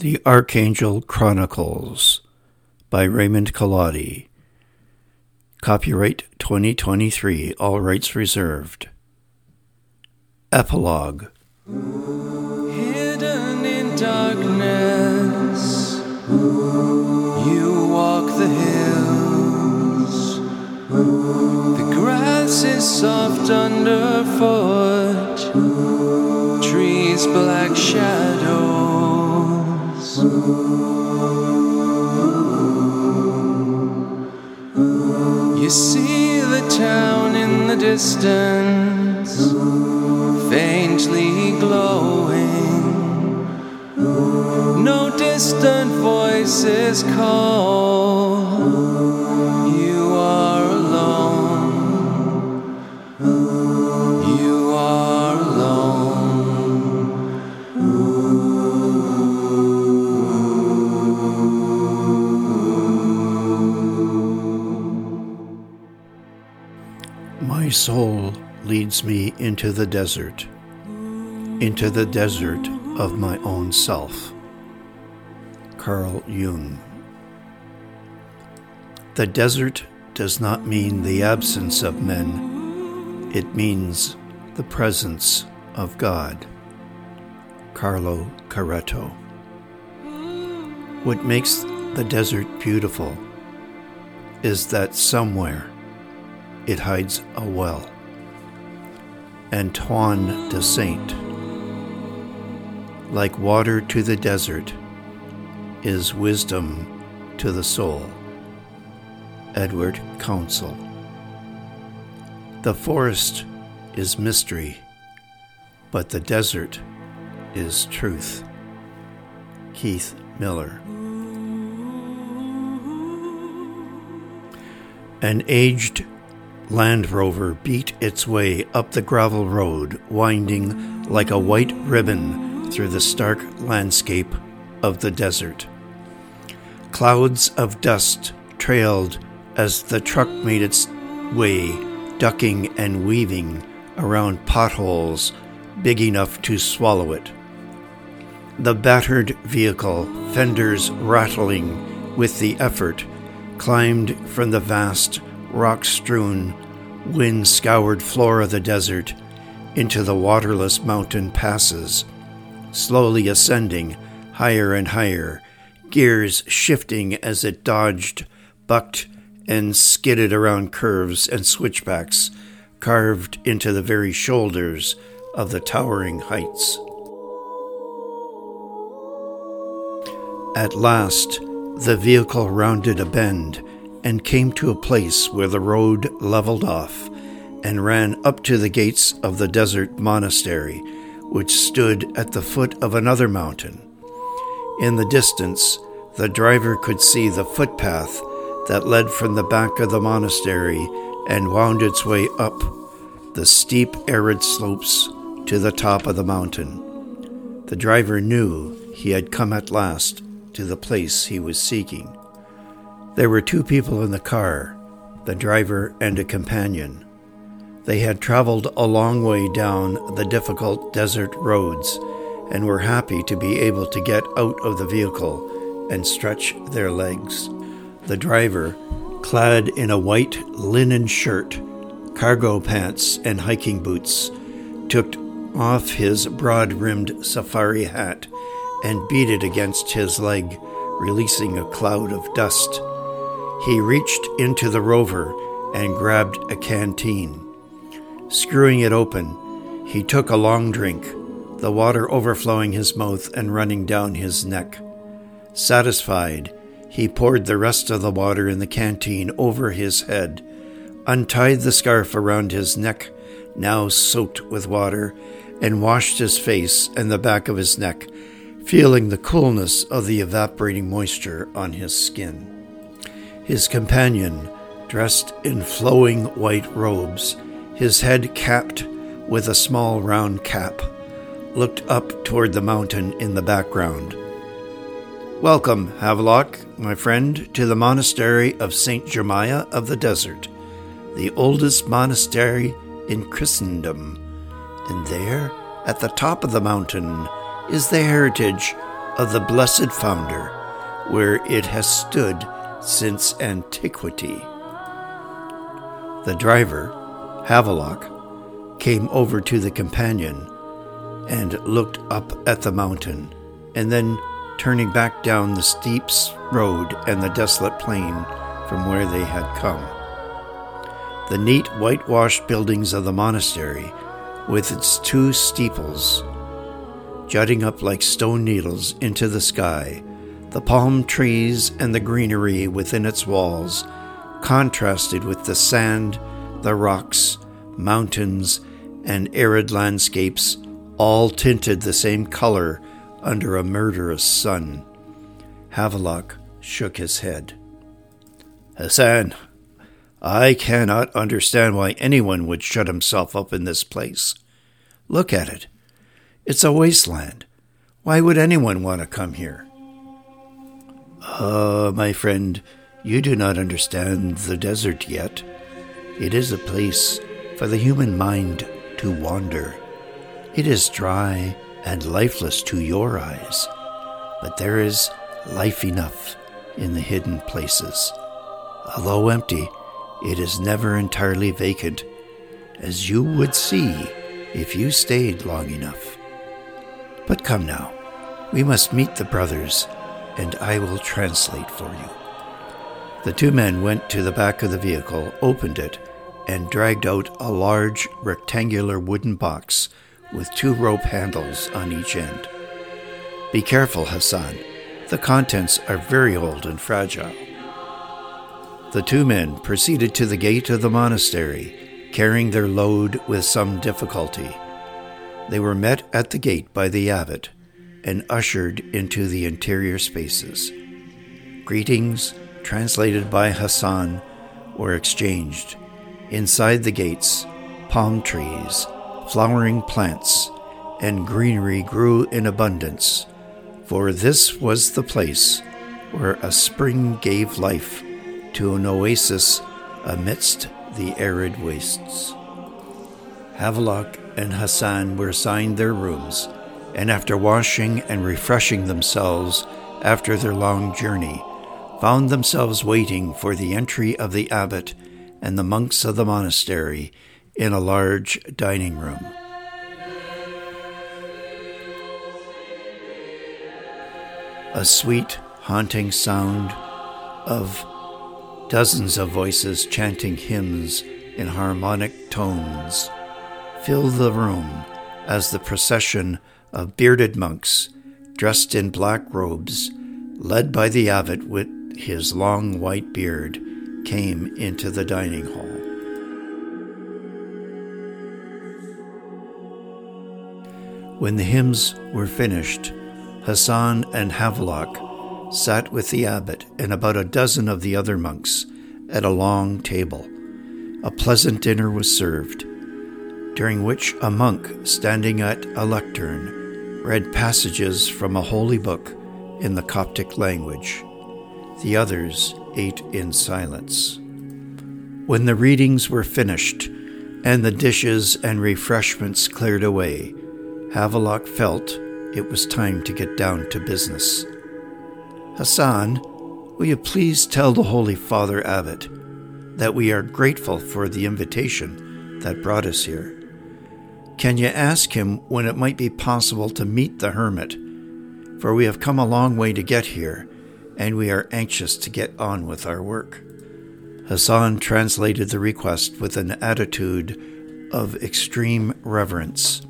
The Archangel Chronicles by Raymond Collotti. Copyright 2023, all rights reserved. Epilogue Hidden in darkness, you walk the hills. The grass is soft underfoot, trees black shadows. You see the town in the distance, faintly glowing. No distant voices call. My soul leads me into the desert, into the desert of my own self. Carl Jung. The desert does not mean the absence of men, it means the presence of God. Carlo Carretto. What makes the desert beautiful is that somewhere it hides a well. Antoine de Saint. Like water to the desert is wisdom to the soul. Edward Council. The forest is mystery, but the desert is truth. Keith Miller. An aged Land Rover beat its way up the gravel road, winding like a white ribbon through the stark landscape of the desert. Clouds of dust trailed as the truck made its way, ducking and weaving around potholes big enough to swallow it. The battered vehicle, fenders rattling with the effort, climbed from the vast rock strewn, wind scoured floor of the desert into the waterless mountain passes, slowly ascending higher and higher, gears shifting as it dodged, bucked, and skidded around curves and switchbacks carved into the very shoulders of the towering heights. At last, the vehicle rounded a bend and came to a place where the road leveled off and ran up to the gates of the desert monastery, which stood at the foot of another mountain. In the distance, the driver could see the footpath that led from the back of the monastery and wound its way up the steep, arid slopes to the top of the mountain. The driver knew he had come at last to the place he was seeking. There were two people in the car, the driver and a companion. They had traveled a long way down the difficult desert roads and were happy to be able to get out of the vehicle and stretch their legs. The driver, clad in a white linen shirt, cargo pants, and hiking boots, took off his broad rimmed safari hat and beat it against his leg, releasing a cloud of dust. He reached into the rover and grabbed a canteen. Screwing it open, he took a long drink, the water overflowing his mouth and running down his neck. Satisfied, he poured the rest of the water in the canteen over his head, untied the scarf around his neck, now soaked with water, and washed his face and the back of his neck, feeling the coolness of the evaporating moisture on his skin. His companion, dressed in flowing white robes, his head capped with a small round cap, looked up toward the mountain in the background. Welcome, Havelock, my friend, to the monastery of St. Jeremiah of the Desert, the oldest monastery in Christendom. And there, at the top of the mountain, is the heritage of the blessed founder, where it has stood since antiquity. The driver, Havelock, came over to the companion and looked up at the mountain, and then turning back down the steep road and the desolate plain from where they had come. The neat whitewashed buildings of the monastery, with its two steeples jutting up like stone needles into the sky, the palm trees and the greenery within its walls, contrasted with the sand, the rocks, mountains, and arid landscapes, all tinted the same color under a murderous sun. Havelock shook his head. Hassan, I cannot understand why anyone would shut himself up in this place. Look at it. It's a wasteland. Why would anyone want to come here? Ah, my friend, you do not understand the desert yet. It is a place for the human mind to wander. It is dry and lifeless to your eyes, but there is life enough in the hidden places. Although empty, it is never entirely vacant, as you would see if you stayed long enough. But come now, we must meet the brothers, and I will translate for you. The two men went to the back of the vehicle, opened it, and dragged out a large rectangular wooden box with two rope handles on each end. Be careful, Hassan. The contents are very old and fragile. The two men proceeded to the gate of the monastery, carrying their load with some difficulty. They were met at the gate by the abbot and ushered into the interior spaces. Greetings, translated by Hassan, were exchanged. Inside the gates, palm trees, flowering plants, and greenery grew in abundance, for this was the place where a spring gave life to an oasis amidst the arid wastes. Havelock and Hassan were assigned their rooms, and after washing and refreshing themselves after their long journey, found themselves waiting for the entry of the abbot and the monks of the monastery in a large dining room. A sweet, haunting sound of dozens of voices chanting hymns in harmonic tones filled the room as the procession of bearded monks dressed in black robes, led by the abbot with his long white beard, came into the dining hall. When the hymns were finished, Hassan and Havelock sat with the abbot and about a dozen of the other monks at a long table. A pleasant dinner was served, during which a monk standing at a lectern read passages from a holy book in the Coptic language. The others ate in silence. When the readings were finished and the dishes and refreshments cleared away, Havelock felt it was time to get down to business. Hassan, will you please tell the Holy Father Abbot that we are grateful for the invitation that brought us here? Can you ask him when it might be possible to meet the hermit? For we have come a long way to get here, and we are anxious to get on with our work. Hassan translated the request with an attitude of extreme reverence.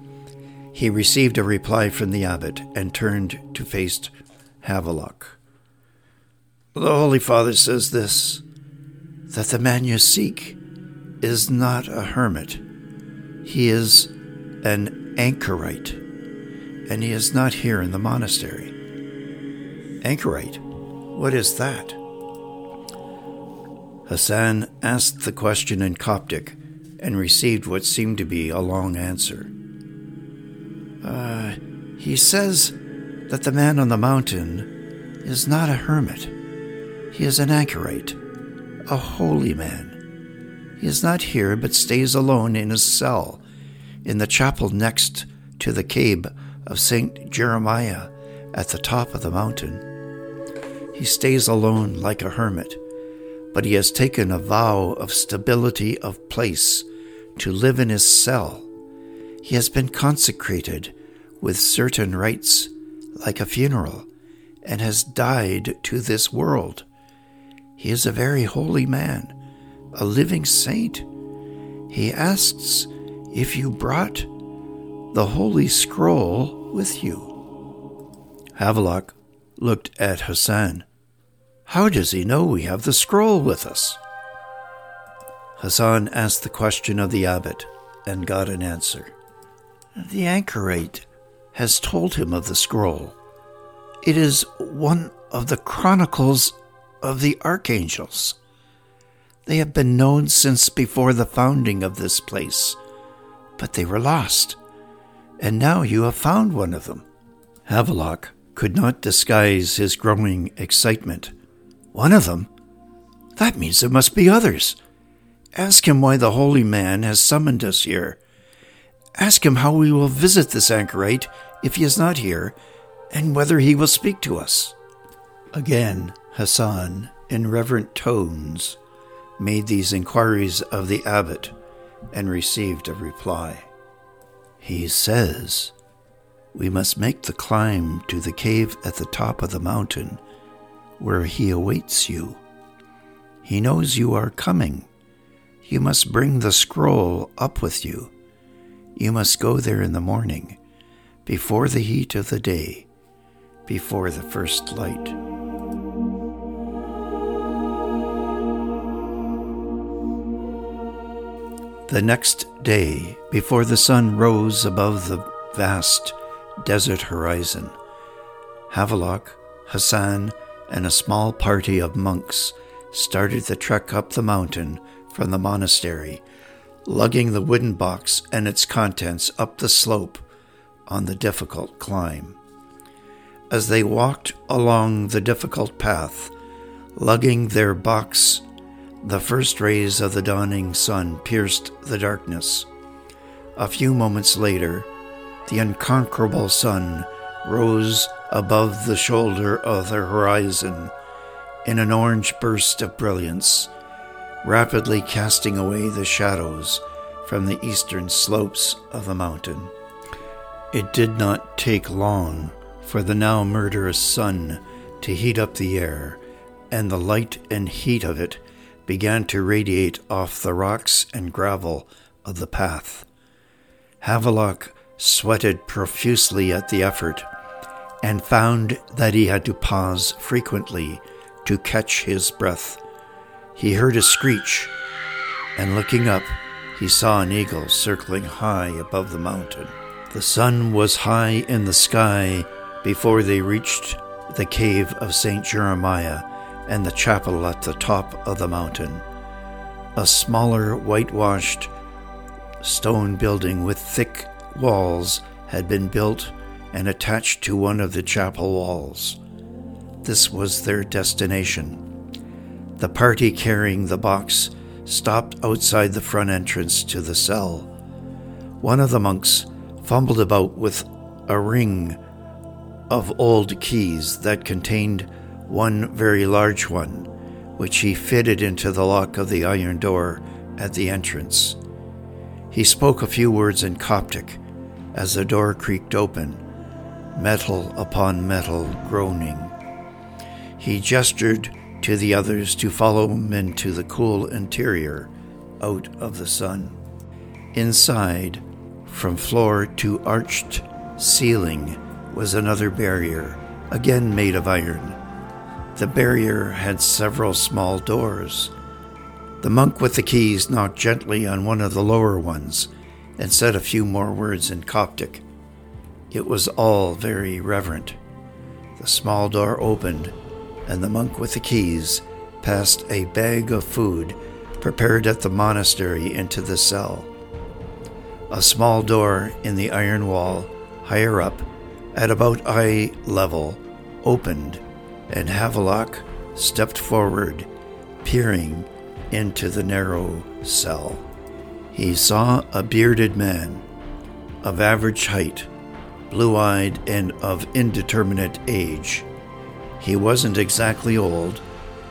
He received a reply from the abbot and turned to face Havelock. The Holy Father says this that the man you seek is not a hermit. He is an anchorite, and he is not here in the monastery. Anchorite? What is that? Hassan asked the question in Coptic and received what seemed to be a long answer. Uh, he says that the man on the mountain is not a hermit. He is an anchorite, a holy man. He is not here, but stays alone in his cell, in the chapel next to the cave of St. Jeremiah, at the top of the mountain. He stays alone like a hermit, but he has taken a vow of stability of place to live in his cell. He has been consecrated with certain rites, like a funeral, and has died to this world. He is a very holy man, a living saint. He asks if you brought the Holy Scroll with you. Havelock looked at Hassan. How does he know we have the scroll with us? Hassan asked the question of the abbot and got an answer. The anchorite has told him of the scroll. It is one of the chronicles of the archangels. They have been known since before the founding of this place, but they were lost, and now you have found one of them. Havelock could not disguise his growing excitement. One of them? That means there must be others. Ask him why the holy man has summoned us here. Ask him how we will visit this anchorite if he is not here, and whether he will speak to us. Again, Hassan, in reverent tones, made these inquiries of the abbot and received a reply. He says, we must make the climb to the cave at the top of the mountain, where he awaits you. He knows you are coming. You must bring the scroll up with you. You must go there in the morning, before the heat of the day, before the first light. The next day, before the sun rose above the vast desert horizon. Havelock, Hassan, and a small party of monks started the trek up the mountain from the monastery, lugging the wooden box and its contents up the slope on the difficult climb. As they walked along the difficult path, lugging their box, the first rays of the dawning sun pierced the darkness. A few moments later, the unconquerable sun rose above the shoulder of the horizon in an orange burst of brilliance, rapidly casting away the shadows from the eastern slopes of the mountain. It did not take long for the now murderous sun to heat up the air, and the light and heat of it began to radiate off the rocks and gravel of the path. Havelock sweated profusely at the effort, and found that he had to pause frequently to catch his breath. He heard a screech, and looking up, he saw an eagle circling high above the mountain. The sun was high in the sky before they reached the cave of St. Jeremiah and the chapel at the top of the mountain. A smaller, whitewashed stone building with thick walls had been built and attached to one of the chapel walls. This was their destination. The party carrying the box stopped outside the front entrance to the cell. One of the monks fumbled about with a ring of old keys that contained one very large one, which he fitted into the lock of the iron door at the entrance. He spoke a few words in Coptic as the door creaked open, metal upon metal groaning. He gestured to the others to follow him into the cool interior, out of the sun. Inside, from floor to arched ceiling, was another barrier, again made of iron. The barrier had several small doors. The monk with the keys knocked gently on one of the lower ones and said a few more words in Coptic. It was all very reverent. The small door opened, and the monk with the keys passed a bag of food prepared at the monastery into the cell. A small door in the iron wall, higher up, at about eye level, opened, and Havelock stepped forward, peering into the narrow cell he saw a bearded man of average height, blue eyed and of indeterminate age. He wasn't exactly old,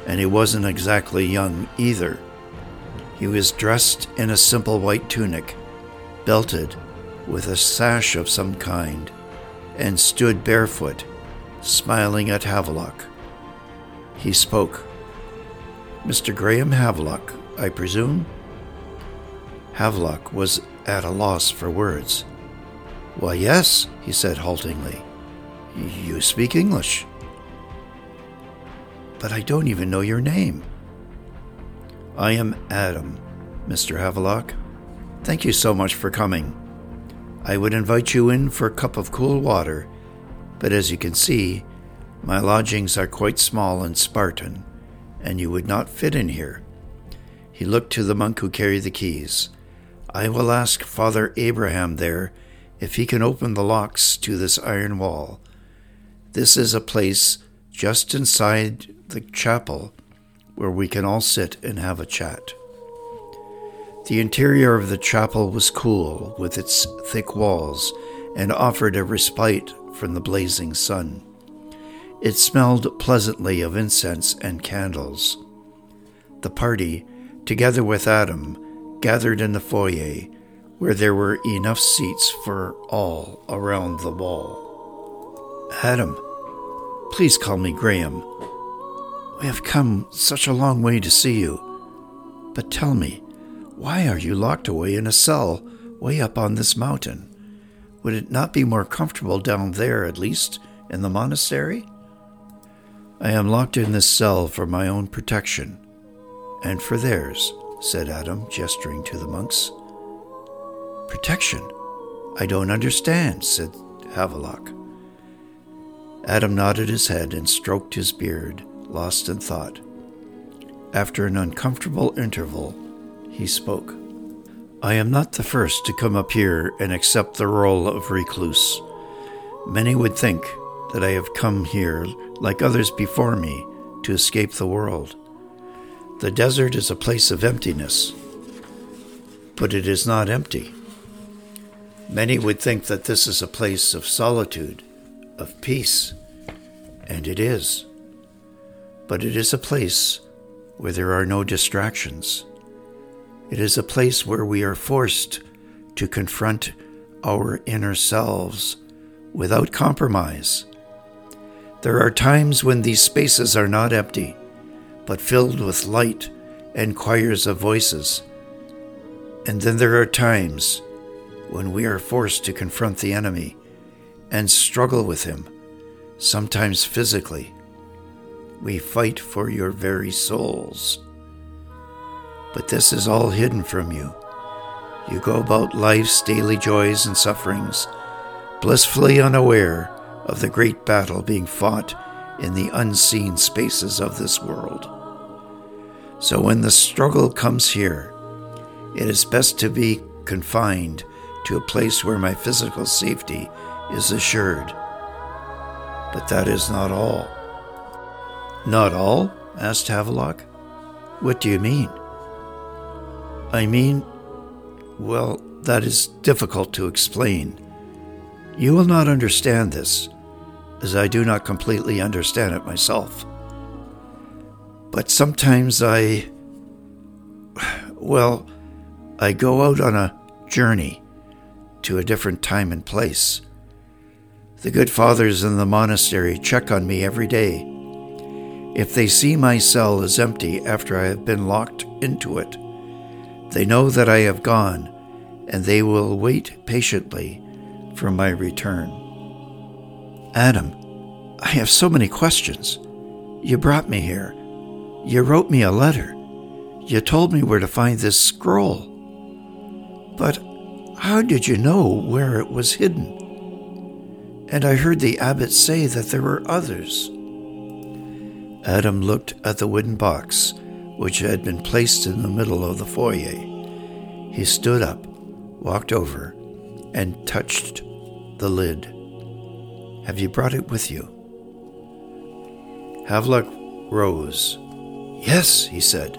and he wasn't exactly young either. He was dressed in a simple white tunic, belted with a sash of some kind, and stood barefoot, smiling at Havelock. He spoke. Mr. Graham Havelock, I presume? Havelock was at a loss for words. Why, yes, he said haltingly. You speak English. But I don't even know your name. I am Adam, Mr. Havelock. Thank you so much for coming. I would invite you in for a cup of cool water, but as you can see, my lodgings are quite small and Spartan, and you would not fit in here. He looked to the monk who carried the keys. I will ask Father Abraham there if he can open the locks to this iron wall. This is a place just inside the chapel where we can all sit and have a chat. The interior of the chapel was cool with its thick walls and offered a respite from the blazing sun. It smelled pleasantly of incense and candles. The party, together with Adam, gathered in the foyer where there were enough seats for all around the wall. Adam, please call me Graham. We have come such a long way to see you. But tell me, why are you locked away in a cell way up on this mountain? Would it not be more comfortable down there, at least, in the monastery? I am locked in this cell for my own protection, and for theirs, said Adam, gesturing to the monks. Protection? I don't understand, said Havelock. Adam nodded his head and stroked his beard, lost in thought. After an uncomfortable interval, he spoke. I am not the first to come up here and accept the role of recluse. Many would think that I have come here, like others before me, to escape the world. The desert is a place of emptiness, but it is not empty. Many would think that this is a place of solitude, of peace, and it is. But it is a place where there are no distractions. It is a place where we are forced to confront our inner selves without compromise. There are times when these spaces are not empty, but filled with light and choirs of voices. And then there are times when we are forced to confront the enemy and struggle with him, sometimes physically. We fight for your very souls. But this is all hidden from you. You go about life's daily joys and sufferings, blissfully unaware of the great battle being fought in the unseen spaces of this world. So when the struggle comes here, it is best to be confined to a place where my physical safety is assured. But that is not all. Not all? asked Havelock. What do you mean? I mean, well, that is difficult to explain. You will not understand this, as I do not completely understand it myself. But sometimes I. Well, I go out on a journey to a different time and place. The good fathers in the monastery check on me every day. If they see my cell is empty after I have been locked into it, they know that I have gone, and they will wait patiently for my return. Adam, I have so many questions. You brought me here. You wrote me a letter. You told me where to find this scroll. But how did you know where it was hidden? And I heard the abbot say that there were others. Adam looked at the wooden box, which had been placed in the middle of the foyer. He stood up, walked over, and touched the lid. Have you brought it with you? Havelock rose. Yes, he said.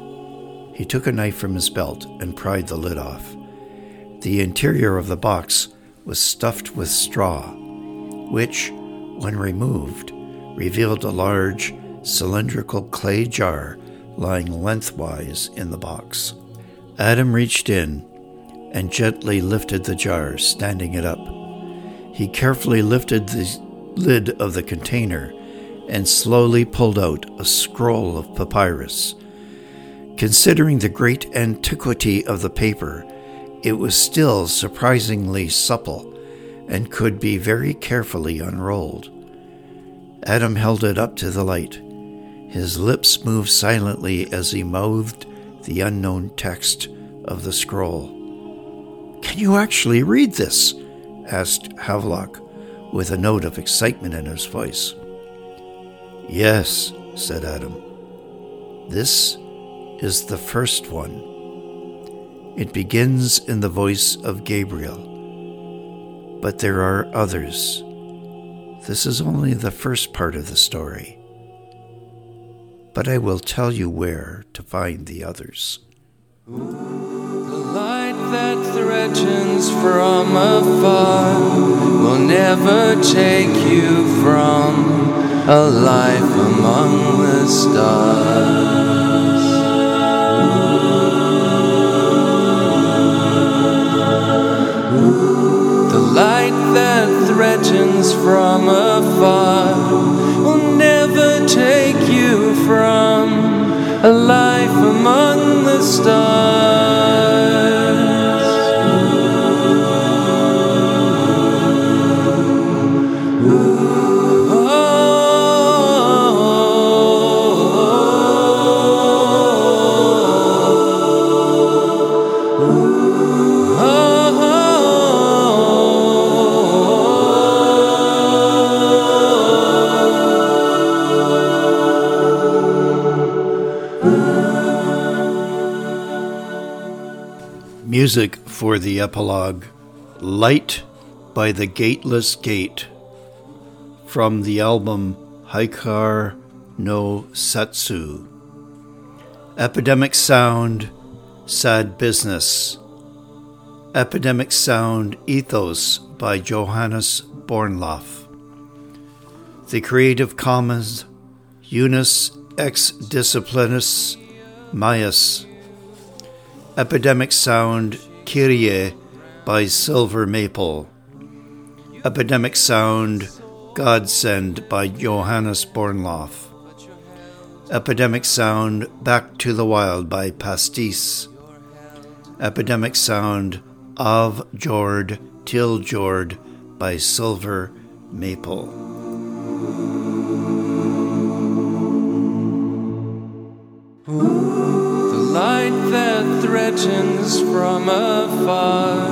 He took a knife from his belt and pried the lid off. The interior of the box was stuffed with straw. which, when removed, revealed a large cylindrical clay jar lying lengthwise in the box. Adam reached in and gently lifted the jar, standing it up. He carefully lifted the lid of the container and slowly pulled out a scroll of papyrus. Considering the great antiquity of the paper, it was still surprisingly supple and could be very carefully unrolled. Adam held it up to the light. His lips moved silently as he mouthed the unknown text of the scroll. Can you actually read this? asked Havelock with a note of excitement in his voice. Yes, said Adam. This is the first one. It begins in the voice of Gabriel, but there are others. This is only the first part of the story, but I will tell you where to find the others. The light that threatens from afar will never take you from a life among the stars. The light that threatens from afar among Music for the epilogue Light by the Gateless Gate from the album Hikaru no Satsu. Epidemic Sound Sad Business. Epidemic Sound Ethos by Johannes Bornlöf. The Creative Commons Unus Ex Disciplinis Maius Epidemic Sound Kyrie by Silver Maple. Epidemic Sound Godsend by Johannes Bornlöf. Epidemic Sound Back to the Wild by Pastis. Epidemic Sound Of Jord Till Jord by Silver Maple. Threatens from afar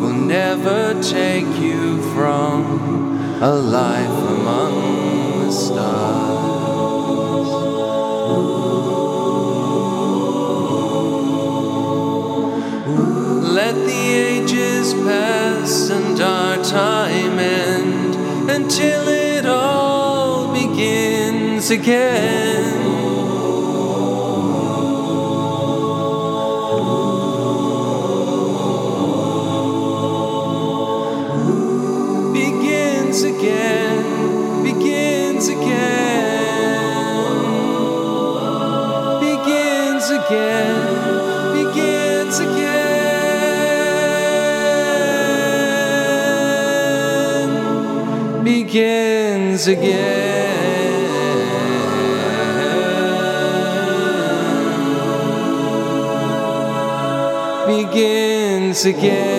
will never take you from a life among the stars. Let the ages pass and our time end until it all begins again. Begins again. Begins again.